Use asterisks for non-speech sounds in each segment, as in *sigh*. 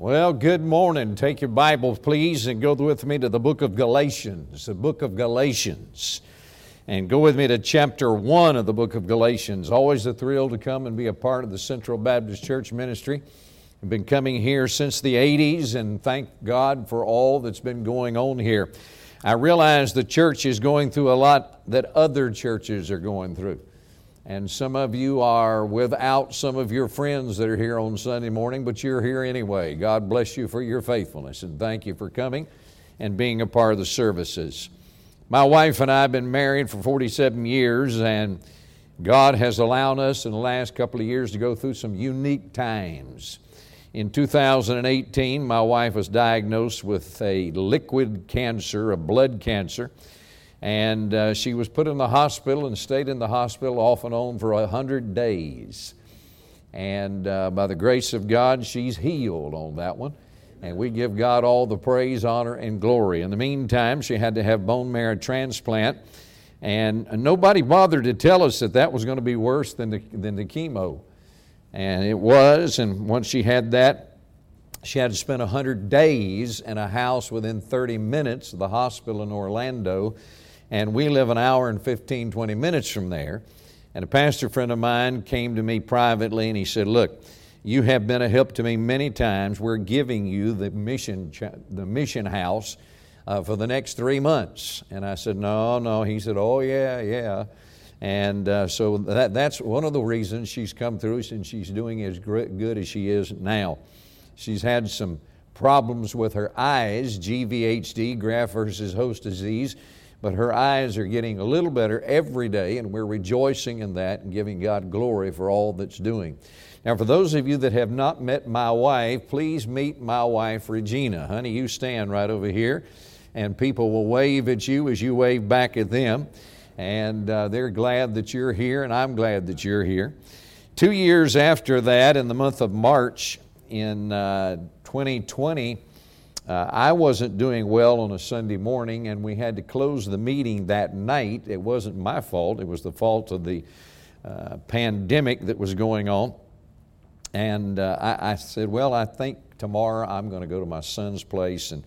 Well, good morning. Take your Bibles, please, and go with me to the book of Galatians, the book of Galatians. And go with me to chapter 1 of the book of Galatians. Always a thrill to come and be a part of the Central Baptist Church ministry. I've been coming here since the 80s, and thank God for all that's been going on here. I realize the church is going through a lot that other churches are going through. And some of you are without some of your friends that are here on Sunday morning, but you're here anyway. God bless you for your faithfulness and thank you for coming and being a part of the services. My wife and I have been married for 47 years, and God has allowed us in the last couple of years to go through some unique times. In 2018, my wife was diagnosed with a liquid cancer, a blood cancer. And uh, she was put in the hospital and stayed in the hospital off and on for a hundred days. And uh, by the grace of God, she's healed on that one. And we give God all the praise, honor, and glory. In the meantime, she had to have bone marrow transplant. And nobody bothered to tell us that that was going to be worse than the, than the chemo. And it was. And once she had that, she had to spend 100 days in a house within 30 minutes of the hospital in Orlando and we live an hour and 15, 20 minutes from there. And a pastor friend of mine came to me privately and he said, Look, you have been a help to me many times. We're giving you the mission, the mission house uh, for the next three months. And I said, No, no. He said, Oh, yeah, yeah. And uh, so that, that's one of the reasons she's come through and she's doing as good as she is now. She's had some problems with her eyes, GVHD, graft versus host disease but her eyes are getting a little better every day, and we're rejoicing in that and giving God glory for all that's doing. Now, for those of you that have not met my wife, please meet my wife, Regina. Honey, you stand right over here, and people will wave at you as you wave back at them. And uh, they're glad that you're here, and I'm glad that you're here. Two years after that, in the month of March in uh, 2020, uh, I wasn't doing well on a Sunday morning, and we had to close the meeting that night. It wasn't my fault, it was the fault of the uh, pandemic that was going on. And uh, I, I, said, Well, I think tomorrow I'm going to go to my son's place. And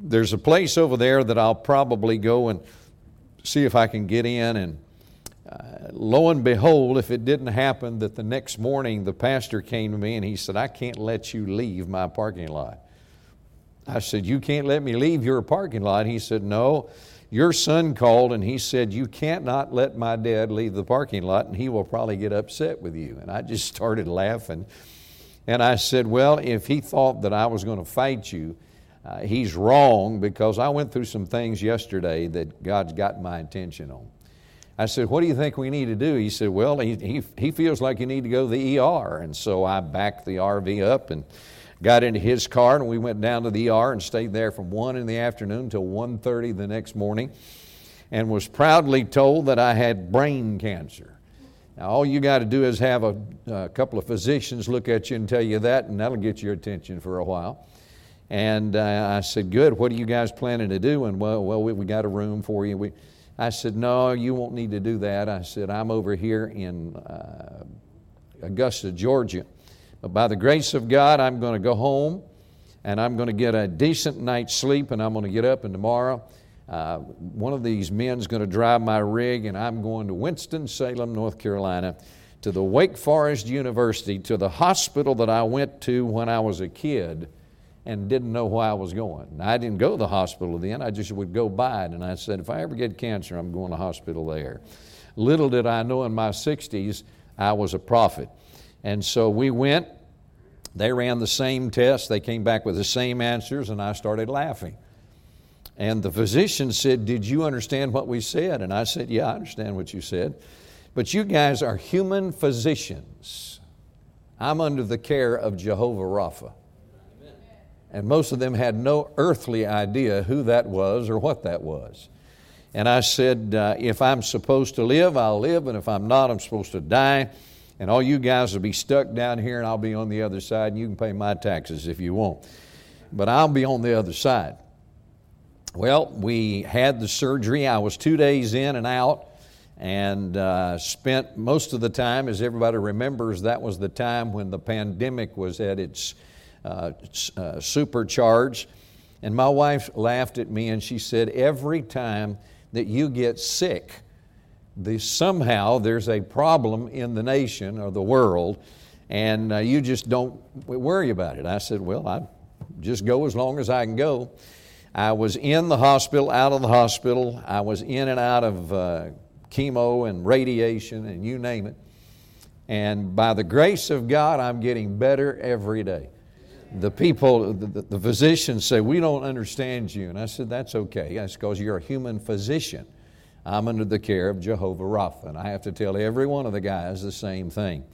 there's a place over there that I'll probably go and see if I can get in. And uh, lo and behold, if it didn't happen, that the next morning the pastor came to me and he said, I can't let you leave my parking lot. I said, You can't let me leave your parking lot. He said, No. Your son called and he said, You can't not let my dad leave the parking lot and he will probably get upset with you. And I just *laughs* started laughing. And I said, Well, if he thought that I was going to fight you, uh, he's wrong because I went through some things yesterday that God's got my attention on. I said, What do you think we need to do? He said, Well, he, he, he feels like you need to go to the ER. And so I backed the RV up and got into his car and we went down to the ER and stayed there from 1 in the afternoon till 1.30 the next morning and was proudly told that I had brain cancer. Now, all you got to do is have a, a, couple of physicians look at you and tell you that, and that'll get your attention for a while. And uh, I said, Good, what are you guys planning to do? And well, well we, we got a room for you. We, I said, No, you won't need to do that. I said, I'm over here in uh, Augusta, Georgia but by the grace of God, I'm going to go home and I'm going to get a decent night's sleep and I'm going to get up and tomorrow uh, one of these men's going to drive my rig and I'm going to Winston-Salem, North Carolina to the Wake Forest University, to the hospital that I went to when I was a kid and didn't know why I was going. I didn't go to the hospital then, I just would go by it. And I said, if I ever get cancer, I'm going to hospital there. Little did I know in my 60s I was a prophet. And so we went, they ran the same test, they came back with the same answers, and I started laughing. And the physician said, Did you understand what we said? And I said, Yeah, I understand what you said. But you guys are human physicians. I'm under the care of Jehovah Rapha. And most of them had no earthly idea who that was or what that was. And I said, uh, If I'm supposed to live, I'll live, and if I'm not, I'm supposed to die and all you guys will be stuck down here, and I'll be on the other side, and you can pay my taxes if you want. But I'll be on the other side. Well, we had the surgery. I was two days in and out, and uh, spent most of the time, as everybody remembers, that was the time when the pandemic was at its uh, uh, supercharged. And my wife laughed at me and she said, Every time that you get sick, the, somehow there's a problem in the nation or the world, and uh, you just don't worry about it. I said, Well, I just go as long as I can go. I was in the hospital, out of the hospital. I was in and out of uh, chemo and radiation and you name it. And by the grace of God, I'm getting better every day. The people, the, the physicians say, We don't understand you. And I said, That's okay. That's because you're a human physician. I'm under the care of Jehovah Rapha. And I have to tell every one of the guys the same thing.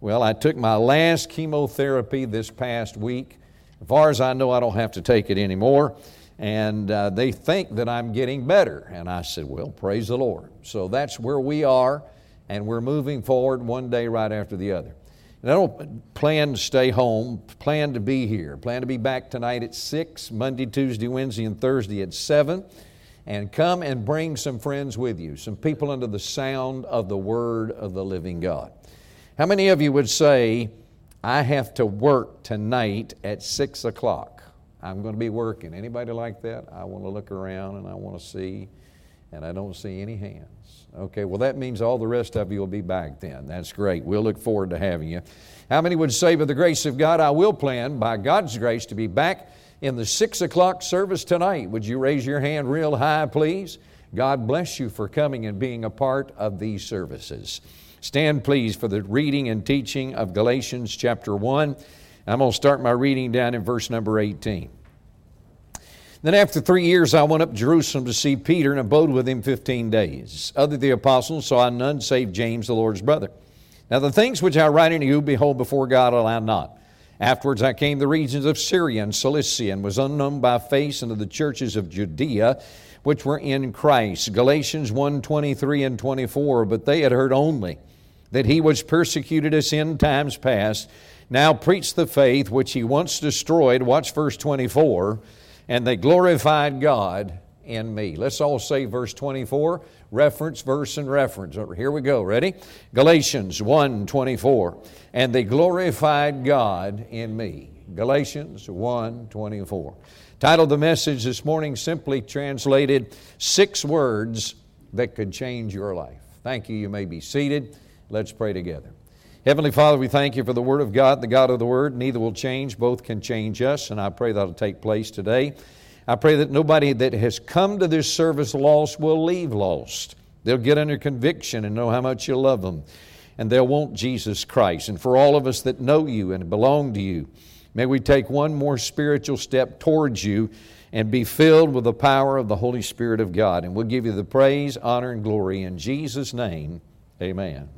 Well, I took my last chemotherapy this past week. As far as I know, I don't have to take it anymore. And uh, they think that I'm getting better. And I said, Well, praise the Lord. So that's where we are, and we're moving forward one day right after the other. And I don't plan to stay home, plan to be here, plan to be back tonight at 6, Monday, Tuesday, Wednesday, and Thursday at 7. And come and bring some friends with you, some people under the sound of the Word of the living God. How many of you would say, I have to work tonight at 6 o'clock? I'm going to be working. Anybody like that? I want to look around and I want to see, and I don't see any hands. Okay, well, that means all the rest of you will be back then. That's great. We'll look forward to having you. How many would say, by the grace of God, I will plan, by God's grace, to be back in the six o'clock service tonight? Would you raise your hand real high, please? God bless you for coming and being a part of these services. Stand, please, for the reading and teaching of Galatians chapter 1. I'm going to start my reading down in verse number 18. Then after three years, I went up to Jerusalem to see Peter and abode with him 15 days. Other the apostles saw none save James, the Lord's brother. Now the things which I write unto you, behold, before God allow not. Afterwards I came the regions of Syria and Cilicia, and was unknown by face unto the churches of Judea, which were in Christ. Galatians 1 23 and 24. But they had heard only that he was persecuted us in times past now preached the faith which he once destroyed. Watch verse 24 and they glorified God in me. Let's all say verse 24, reference, verse, and reference. Here we go. Ready? Galatians 1 24. And they glorified God in me. Galatians 1 24. Titled the message this morning, simply translated Six Words That Could Change Your Life. Thank you. You may be seated. Let's pray together. Heavenly Father, we thank you for the Word of God, the God of the Word. Neither will change, both can change us, and I pray that'll take place today. I pray that nobody that has come to this service lost will leave lost. They'll get under conviction and know how much you love them, and they'll want Jesus Christ. And for all of us that know you and belong to you, may we take one more spiritual step towards you and be filled with the power of the Holy Spirit of God. And we'll give you the praise, honor, and glory in Jesus' name. Amen.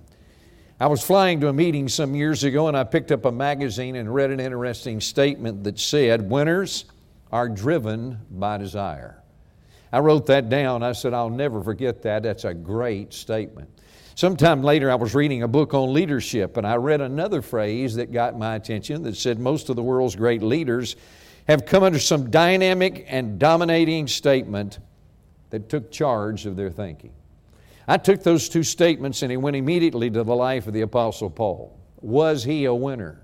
I was flying to a meeting some years ago and I picked up a magazine and read an interesting statement that said, Winners are driven by desire. I wrote that down. I said, I'll never forget that. That's a great statement. Sometime later, I was reading a book on leadership and I read another phrase that got my attention that said, Most of the world's great leaders have come under some dynamic and dominating statement that took charge of their thinking. I took those two statements and he went immediately to the life of the Apostle Paul. Was he a winner?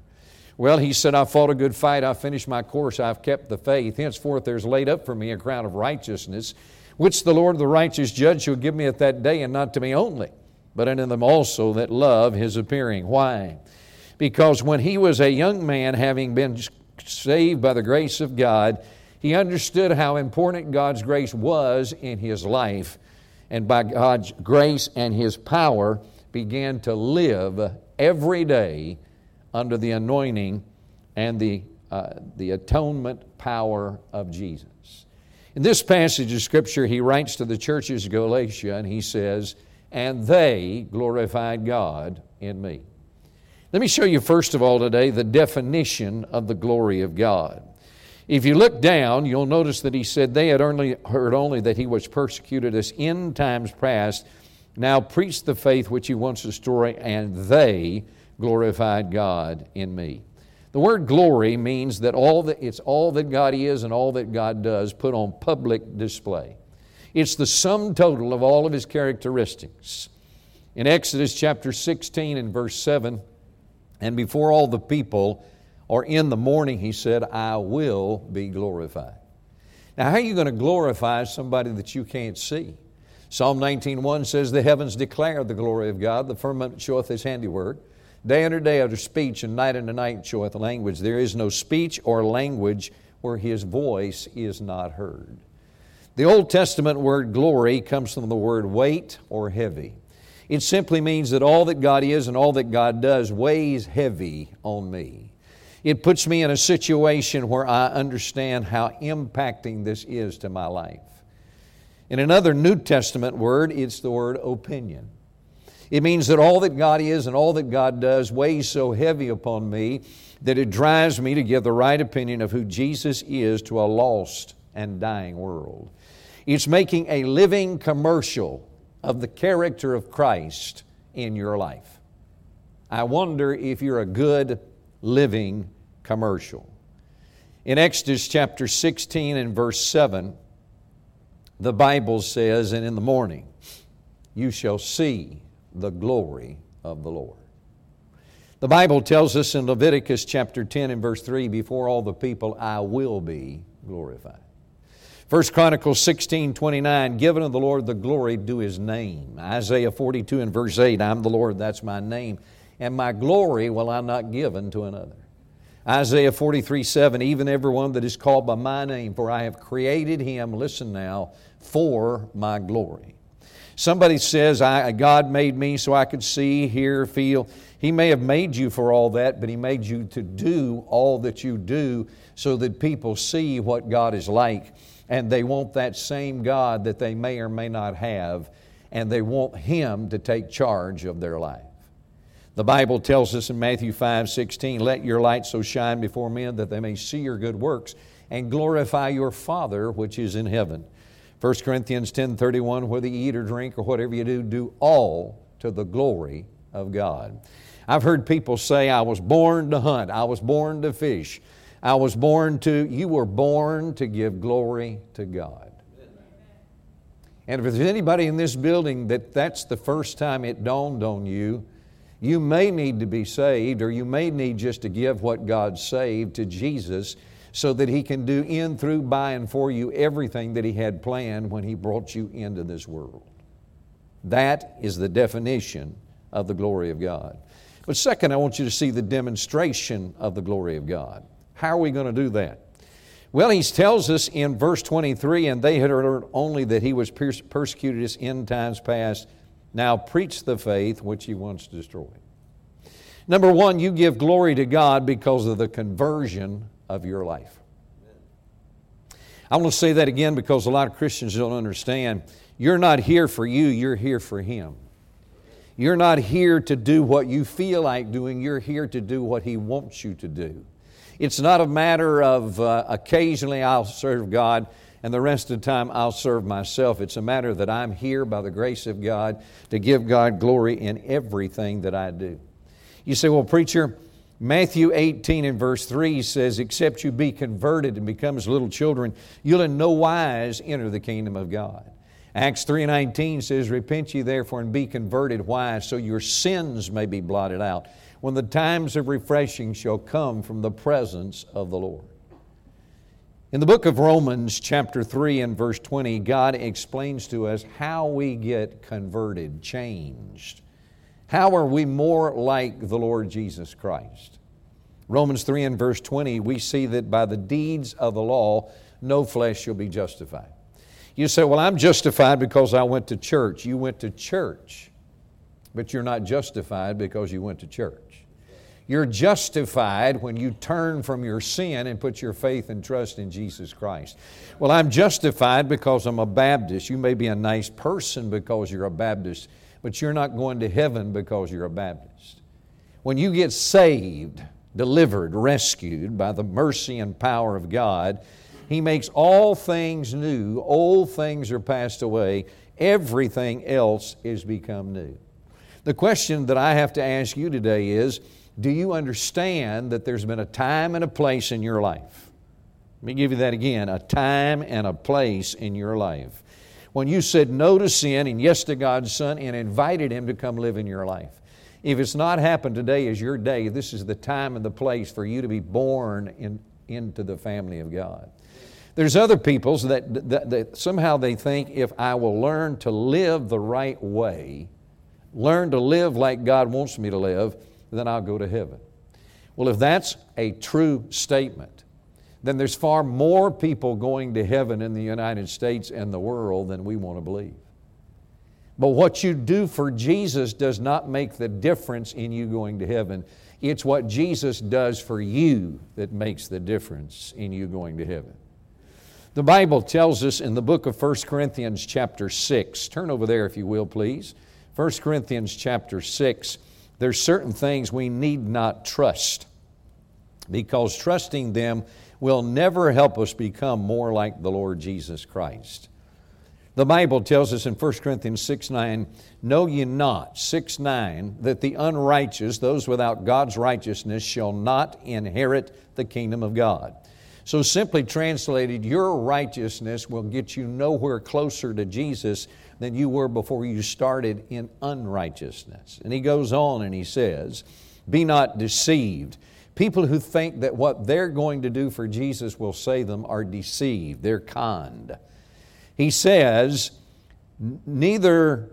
Well, he said, I fought a good fight, I finished my course, I've kept the faith. Henceforth there's laid up for me a crown of righteousness, which the Lord the righteous judge shall give me at that day, and not to me only, but unto them also that love his appearing. Why? Because when he was a young man, having been saved by the grace of God, he understood how important God's grace was in his life and by God's grace and His power began to live every day under the anointing and the, uh, the atonement power of Jesus. In this passage of Scripture, he writes to the churches of Galatia and he says, And they glorified God in me. Let me show you, first of all, today the definition of the glory of God. If you look down, you'll notice that he said they had only heard only that he was persecuted as in times past, now preach the faith which he once destroyed, and they glorified God in me. The word glory means that all that it's all that God is and all that God does put on public display. It's the sum total of all of his characteristics. In Exodus chapter 16 and verse 7, and before all the people, Or in the morning, he said, I will be glorified. Now, how are you going to glorify somebody that you can't see? Psalm 19.1 says, The heavens declare the glory of God, the firmament showeth his handiwork. Day unto day utter speech, and night unto night showeth language. There is no speech or language where his voice is not heard. The Old Testament word glory comes from the word weight or heavy. It simply means that all that God is and all that God does weighs heavy on me. It puts me in a situation where I understand how impacting this is to my life. In another New Testament word, it's the word opinion. It means that all that God is and all that God does weighs so heavy upon me that it drives me to give the right opinion of who Jesus is to a lost and dying world. It's making a living commercial of the character of Christ in your life. I wonder if you're a good living commercial. In Exodus chapter 16 and verse 7, the Bible says, And in the morning you shall see the glory of the Lord. The Bible tells us in Leviticus chapter 10 and verse 3 Before all the people I will be glorified. 1 Chronicles 16, 29, given of the Lord the glory due His name. Isaiah 42 and verse 8, I'm the Lord, that's my name, and my glory will I not give unto another. Isaiah 43, 7, even everyone that is called by my name, for I have created him, listen now, for my glory. Somebody says, God made me so I could see, hear, feel. He may have made you for all that, but He made you to do all that you do so that people see what God is like and they want that same God that they may or may not have, and they want Him to take charge of their life. The Bible tells us in Matthew 5 16, Let your light so shine before men that they may see your good works and glorify your Father which is in heaven. 1 Corinthians 10:31 Whether you eat or drink or whatever you do, do all to the glory of God. I've heard people say, I was born to hunt, I was born to fish. I was born to, you were born to give glory to God. And if there's anybody in this building that that's the first time it dawned on you, you may need to be saved, or you may need just to give what God saved to Jesus so that He can do in, through, by, and for you everything that He had planned when He brought you into this world. That is the definition of the glory of God. But second, I want you to see the demonstration of the glory of God. How are we going to do that? Well, he tells us in verse 23 and they had heard only that he was persecuted as in times past. Now preach the faith which he once destroyed. Number one, you give glory to God because of the conversion of your life. I want to say that again because a lot of Christians don't understand. You're not here for you, you're here for Him. You're not here to do what you feel like doing, you're here to do what He wants you to do. It's not a matter of uh, occasionally I'll serve God and the rest of the time I'll serve myself. It's a matter that I'm here by the grace of God to give God glory in everything that I do. You say, well, preacher, Matthew 18 and verse 3 says, Except you be converted and become as little children, you'll in no wise enter the kingdom of God. Acts 3.19 says, Repent ye therefore and be converted. Why? So your sins may be blotted out when the times of refreshing shall come from the presence of the Lord. In the book of Romans, chapter 3 and verse 20, God explains to us how we get converted, changed. How are we more like the Lord Jesus Christ? Romans 3 and verse 20, we see that by the deeds of the law, no flesh shall be justified. You say, Well, I'm justified because I went to church. You went to church, but you're not justified because you went to church. You're justified when you turn from your sin and put your faith and trust in Jesus Christ. Well, I'm justified because I'm a Baptist. You may be a nice person because you're a Baptist, but you're not going to heaven because you're a Baptist. When you get saved, delivered, rescued by the mercy and power of God, He makes all things new. Old things are passed away. Everything else is become new. The question that I have to ask you today is, do you understand that there's been a time and a place in your life? Let me give you that again a time and a place in your life. When you said no to sin and yes to God's Son and invited Him to come live in your life. If it's not happened today is your day, this is the time and the place for you to be born in, into the family of God. There's other peoples that, that, that somehow they think if I will learn to live the right way, learn to live like God wants me to live, then I'll go to heaven. Well, if that's a true statement, then there's far more people going to heaven in the United States and the world than we want to believe. But what you do for Jesus does not make the difference in you going to heaven. It's what Jesus does for you that makes the difference in you going to heaven. The Bible tells us in the book of 1 Corinthians, chapter 6, turn over there if you will, please. 1 Corinthians, chapter 6, there's certain things we need not trust because trusting them will never help us become more like the Lord Jesus Christ. The Bible tells us in 1 Corinthians 6 9, Know ye not, 6 9, that the unrighteous, those without God's righteousness, shall not inherit the kingdom of God. So, simply translated, your righteousness will get you nowhere closer to Jesus than you were before you started in unrighteousness. And he goes on and he says, Be not deceived. People who think that what they're going to do for Jesus will save them are deceived, they're conned. He says, Neither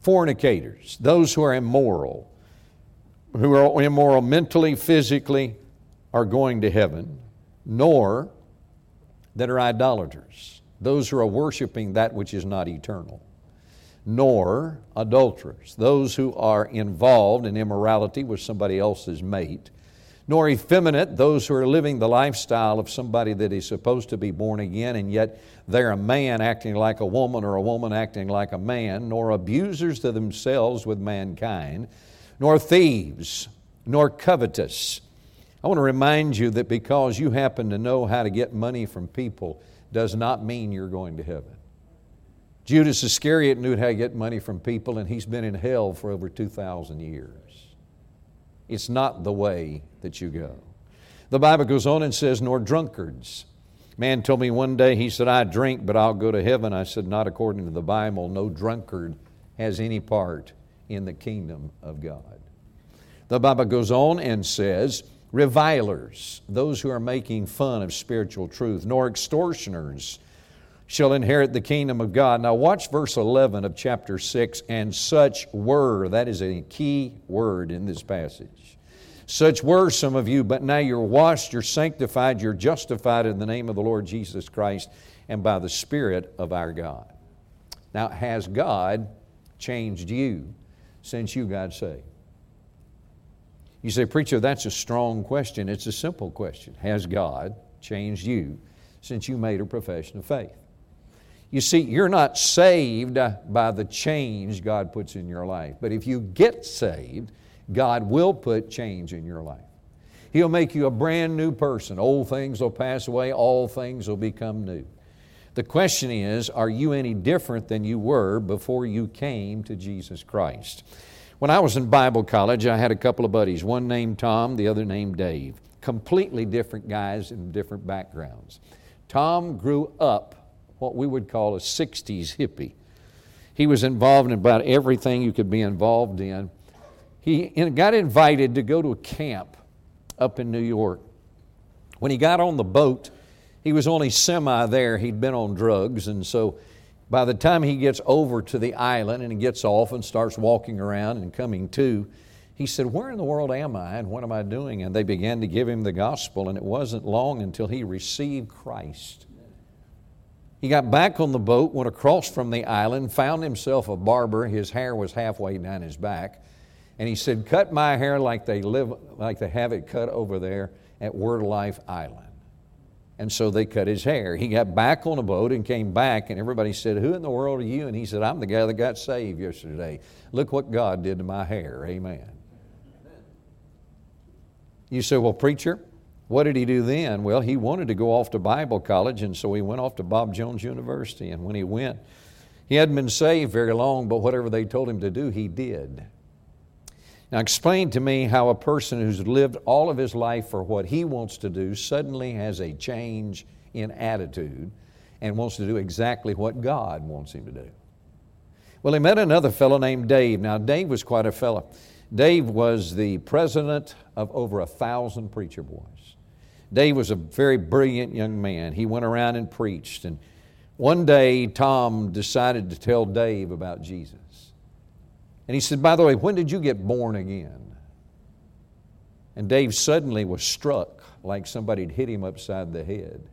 fornicators, those who are immoral, who are immoral mentally, physically, are going to heaven nor that are idolaters, those who are worshiping that which is not eternal, nor adulterers, those who are involved in immorality with somebody else's mate, nor effeminate, those who are living the lifestyle of somebody that is supposed to be born again and yet they're a man acting like a woman or a woman acting like a man, nor abusers to themselves with mankind, nor thieves, nor covetous I want to remind you that because you happen to know how to get money from people does not mean you're going to heaven. Judas Iscariot knew how to get money from people, and he's been in hell for over 2,000 years. It's not the way that you go. The Bible goes on and says, nor drunkards. Man told me one day, he said, I drink, but I'll go to heaven. I said, Not according to the Bible. No drunkard has any part in the kingdom of God. The Bible goes on and says, revilers, those who are making fun of spiritual truth, nor extortioners shall inherit the kingdom of God. Now, watch verse 11 of chapter 6. And such were, that is a key word in this passage. Such were some of you, but now you're washed, you're sanctified, you're justified in the name of the Lord Jesus Christ and by the Spirit of our God. Now, has God changed you since you got saved? You say, Preacher, that's a strong question. It's a simple question. Has God changed you since you made a profession of faith? You see, you're not saved by the change God puts in your life. But if you get saved, God will put change in your life. He'll make you a brand new person. Old things will pass away, all things will become new. The question is, are you any different than you were before you came to Jesus Christ? When I was in Bible college, I had a couple of buddies, one named Tom, the other named Dave. Completely different guys in different backgrounds. Tom grew up what we would call a 60s hippie. He was involved in about everything you could be involved in. He got invited to go to a camp up in New York. When he got on the boat, he was only semi there. He'd been on drugs, and so by the time he gets over to the island and he gets off and starts walking around and coming to, he said, Where in the world am I and what am I doing? And they began to give him the gospel, and it wasn't long until he received Christ. He got back on the boat, went across from the island, found himself a barber. His hair was halfway down his back. And he said, Cut my hair like they, live, like they have it cut over there at Word Life Island. And so they cut his hair. He got back on a boat and came back, and everybody said, Who in the world are you? And he said, I'm the guy that got saved yesterday. Look what God did to my hair. Amen. You say, Well, preacher, what did he do then? Well, he wanted to go off to Bible college, and so he went off to Bob Jones University. And when he went, he hadn't been saved very long, but whatever they told him to do, he did. Now, explain to me how a person who's lived all of his life for what he wants to do suddenly has a change in attitude and wants to do exactly what God wants him to do. Well, he met another fellow named Dave. Now, Dave was quite a fellow. Dave was the president of over a thousand preacher boys. Dave was a very brilliant young man. He went around and preached. And one day, Tom decided to tell Dave about Jesus. And he said, By the way, when did you get born again? And Dave suddenly was struck like somebody had hit him upside the head.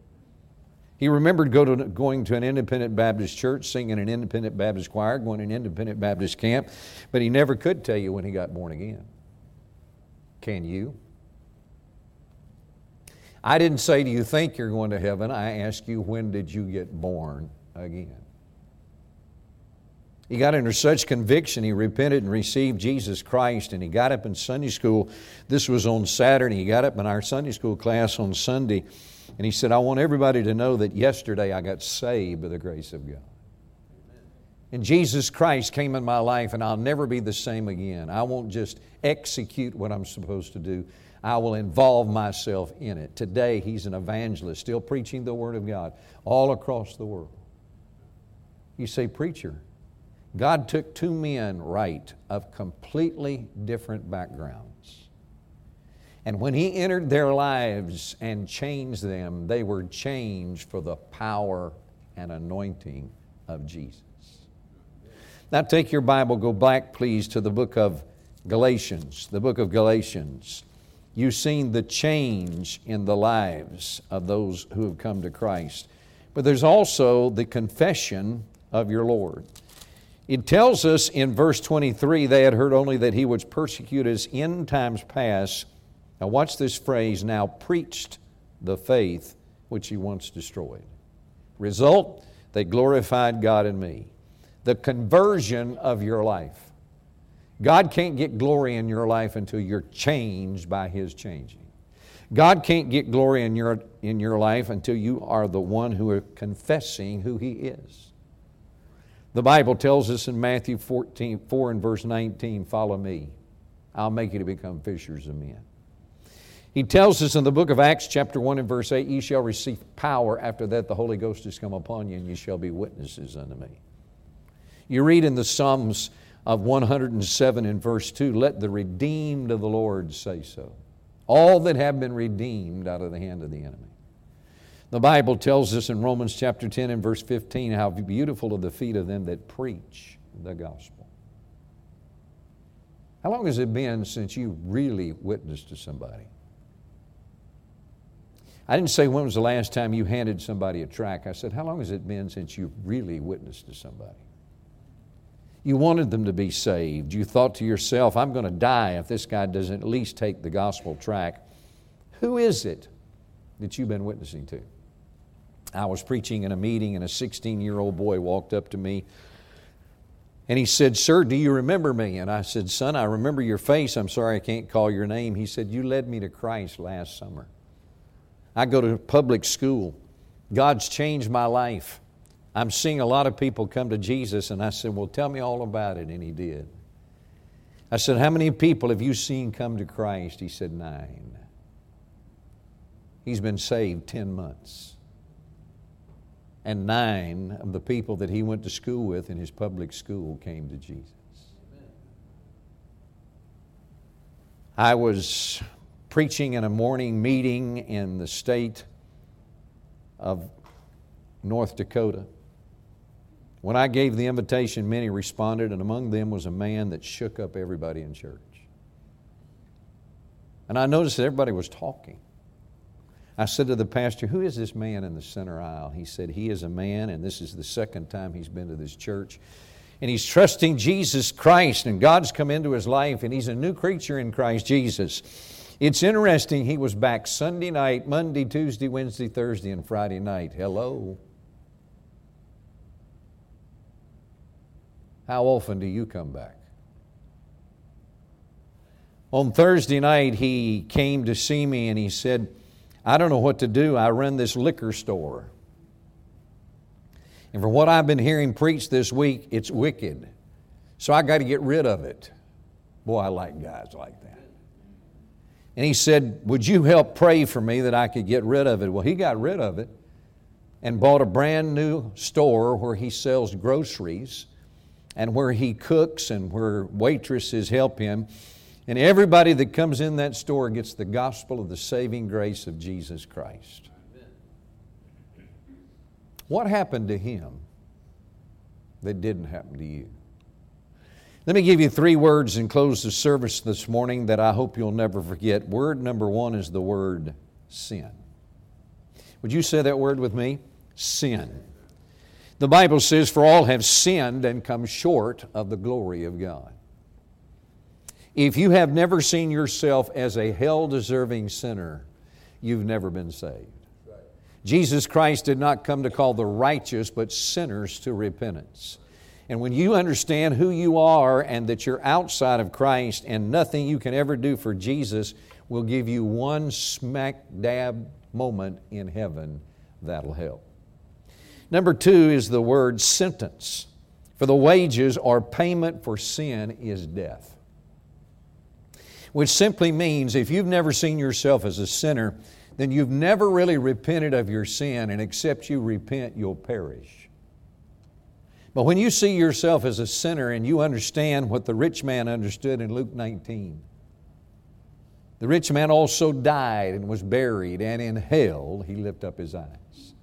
He remembered go to, going to an independent Baptist church, singing an independent Baptist choir, going to an independent Baptist camp, but he never could tell you when he got born again. Can you? I didn't say, Do you think you're going to heaven? I asked you, When did you get born again? He got under such conviction, he repented and received Jesus Christ, and he got up in Sunday school. This was on Saturday. He got up in our Sunday school class on Sunday, and he said, I want everybody to know that yesterday I got saved by the grace of God. And Jesus Christ came in my life, and I'll never be the same again. I won't just execute what I'm supposed to do, I will involve myself in it. Today, he's an evangelist, still preaching the Word of God all across the world. You say, Preacher, God took two men right of completely different backgrounds. And when He entered their lives and changed them, they were changed for the power and anointing of Jesus. Now, take your Bible, go back, please, to the book of Galatians. The book of Galatians. You've seen the change in the lives of those who have come to Christ. But there's also the confession of your Lord. It tells us in verse 23 they had heard only that he was persecuted as in times past. Now, watch this phrase now preached the faith which he once destroyed. Result, they glorified God in me. The conversion of your life. God can't get glory in your life until you're changed by his changing. God can't get glory in your, in your life until you are the one who are confessing who he is. The Bible tells us in Matthew 14, 4 and verse 19, follow me. I'll make you to become fishers of men. He tells us in the book of Acts, chapter 1 and verse 8, ye shall receive power. After that, the Holy Ghost has come upon you, and ye shall be witnesses unto me. You read in the Psalms of 107 and verse 2, let the redeemed of the Lord say so. All that have been redeemed out of the hand of the enemy. The Bible tells us in Romans chapter 10 and verse 15 how beautiful are the feet of them that preach the gospel. How long has it been since you really witnessed to somebody? I didn't say when was the last time you handed somebody a track. I said, how long has it been since you really witnessed to somebody? You wanted them to be saved. You thought to yourself, I'm going to die if this guy doesn't at least take the gospel track. Who is it that you've been witnessing to? I was preaching in a meeting, and a 16 year old boy walked up to me and he said, Sir, do you remember me? And I said, Son, I remember your face. I'm sorry I can't call your name. He said, You led me to Christ last summer. I go to public school. God's changed my life. I'm seeing a lot of people come to Jesus, and I said, Well, tell me all about it. And he did. I said, How many people have you seen come to Christ? He said, Nine. He's been saved 10 months and nine of the people that he went to school with in his public school came to Jesus. I was preaching in a morning meeting in the state of North Dakota. When I gave the invitation, many responded, and among them was a man that shook up everybody in church. And I noticed that everybody was talking. I said to the pastor, Who is this man in the center aisle? He said, He is a man, and this is the second time he's been to this church. And he's trusting Jesus Christ, and God's come into his life, and he's a new creature in Christ Jesus. It's interesting, he was back Sunday night, Monday, Tuesday, Wednesday, Thursday, and Friday night. Hello. How often do you come back? On Thursday night, he came to see me and he said, I don't know what to do. I run this liquor store. And from what I've been hearing preached this week, it's wicked. So I got to get rid of it. Boy, I like guys like that. And he said, Would you help pray for me that I could get rid of it? Well, he got rid of it and bought a brand new store where he sells groceries and where he cooks and where waitresses help him. And everybody that comes in that store gets the gospel of the saving grace of Jesus Christ. What happened to him that didn't happen to you? Let me give you three words and close the service this morning that I hope you'll never forget. Word number one is the word sin. Would you say that word with me? Sin. The Bible says, For all have sinned and come short of the glory of God. If you have never seen yourself as a hell deserving sinner, you've never been saved. Jesus Christ did not come to call the righteous, but sinners to repentance. And when you understand who you are and that you're outside of Christ and nothing you can ever do for Jesus will give you one smack dab moment in heaven, that'll help. Number two is the word sentence. For the wages or payment for sin is death which simply means if you've never seen yourself as a sinner, then you've never really repented of your sin, and except you repent, you'll perish. But when you see yourself as a sinner and you understand what the rich man understood in Luke 19, the rich man also died and was buried, and in hell he lifted up his eyes.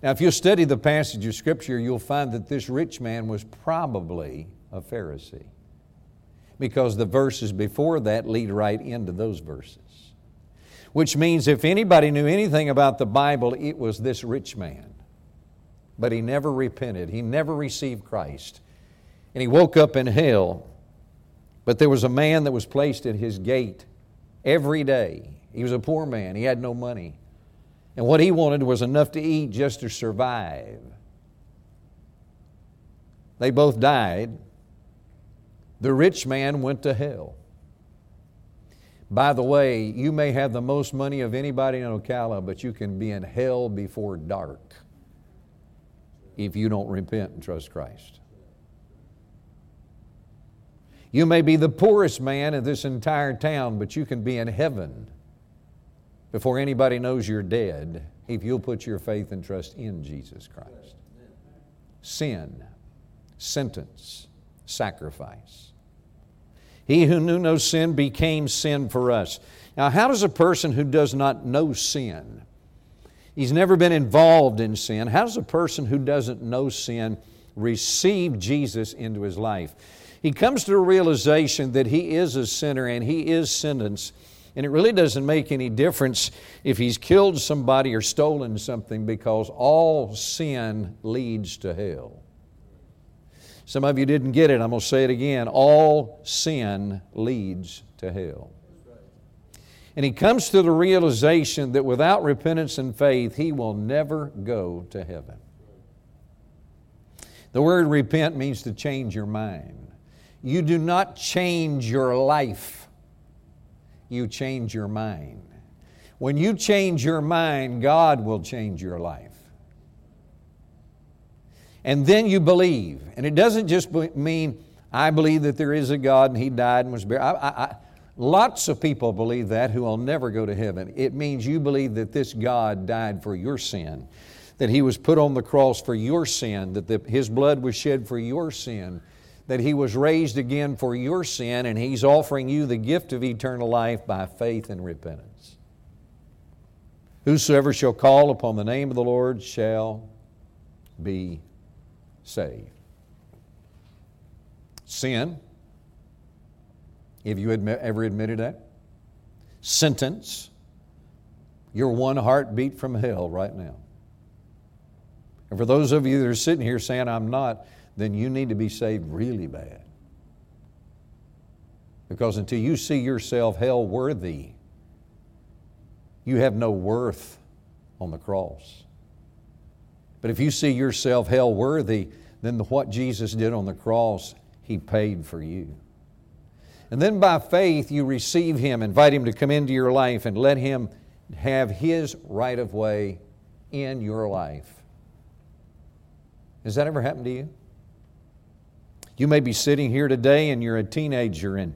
Now, if you study the passage of Scripture, you'll find that this rich man was probably a Pharisee because the verses before that lead right into those verses. Which means if anybody knew anything about the Bible, it was this rich man. But he never repented, he never received Christ. And he woke up in hell. But there was a man that was placed at his gate every day. He was a poor man, he had no money. And what he wanted was enough to eat just to survive. They both died. The rich man went to hell. By the way, you may have the most money of anybody in Ocala, but you can be in hell before dark if you don't repent and trust Christ. You may be the poorest man in this entire town, but you can be in heaven before anybody knows you're dead if you'll put your faith and trust in Jesus Christ. Sin, sentence, sacrifice. He who knew no sin became sin for us. Now, how does a person who does not know sin, he's never been involved in sin, how does a person who doesn't know sin receive Jesus into his life? He comes to a realization that he is a sinner and he is sentenced. And it really doesn't make any difference if he's killed somebody or stolen something because all sin leads to hell. Some of you didn't get it. I'm going to say it again. All sin leads to hell. And he comes to the realization that without repentance and faith, he will never go to heaven. The word repent means to change your mind. You do not change your life, you change your mind. When you change your mind, God will change your life and then you believe. And it doesn't just mean, I believe that there is a God and He died and was buried. I, I, I, lots of people believe that who will never go to heaven. It means you believe that this God died for your sin, that He was put on the cross for your sin, that the, His blood was shed for your sin, that He was raised again for your sin, and He's offering you the gift of eternal life by faith and repentance. Whosoever shall call upon the name of the Lord shall be saved. Sin, have you admit, ever admitted that? Sentence, you're one heartbeat from hell right now. And for those of you that are sitting here saying, I'm not, then you need to be saved really bad. Because until you see yourself hell worthy, you have no worth on the cross. But if you see yourself hell worthy, then what Jesus did on the cross, He paid for you. And then by faith, you receive Him, invite Him to come into your life, and let Him have His right of way in your life. Has that ever happened to you? You may be sitting here today and you're a teenager and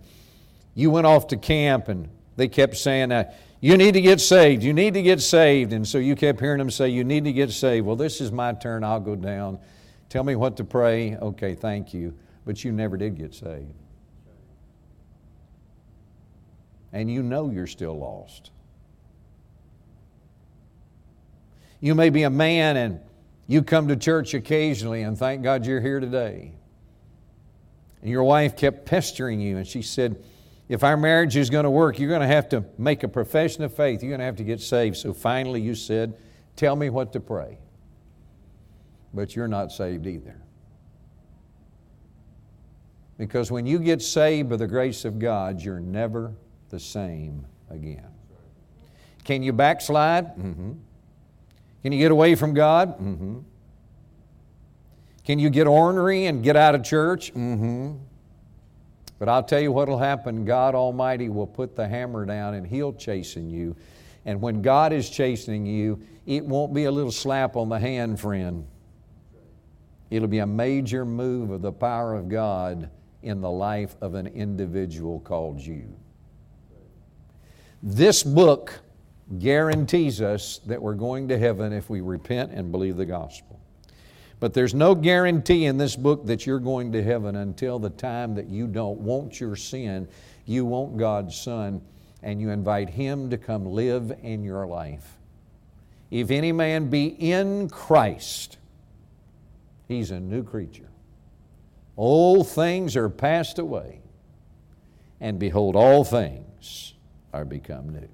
you went off to camp and they kept saying, You need to get saved. You need to get saved. And so you kept hearing them say, You need to get saved. Well, this is my turn. I'll go down. Tell me what to pray. Okay, thank you. But you never did get saved. and you know you're still lost. You may be a man and you come to church occasionally, and thank God you're here today. And your wife kept pestering you, and she said, If our marriage is going to work, you're going to have to make a profession of faith. You're going to have to get saved. So finally, you said, Tell me what to pray. But you're not saved either. Because when you get saved by the grace of God, you're never the same again. Can you backslide? Mm-hmm. Can you get away from God? Mm-hmm. Can you get ornery and get out of church? Mm-hmm. But I'll tell you what will happen God Almighty will put the hammer down and He'll chasten you. And when God is chastening you, it won't be a little slap on the hand, friend. It'll be a major move of the power of God in the life of an individual called you. This book guarantees us that we're going to heaven if we repent and believe the gospel. But there's no guarantee in this book that you're going to heaven until the time that you don't want your sin, you want God's Son, and you invite Him to come live in your life. If any man be in Christ, he's a new creature. Old things are passed away, and behold, all things are become new.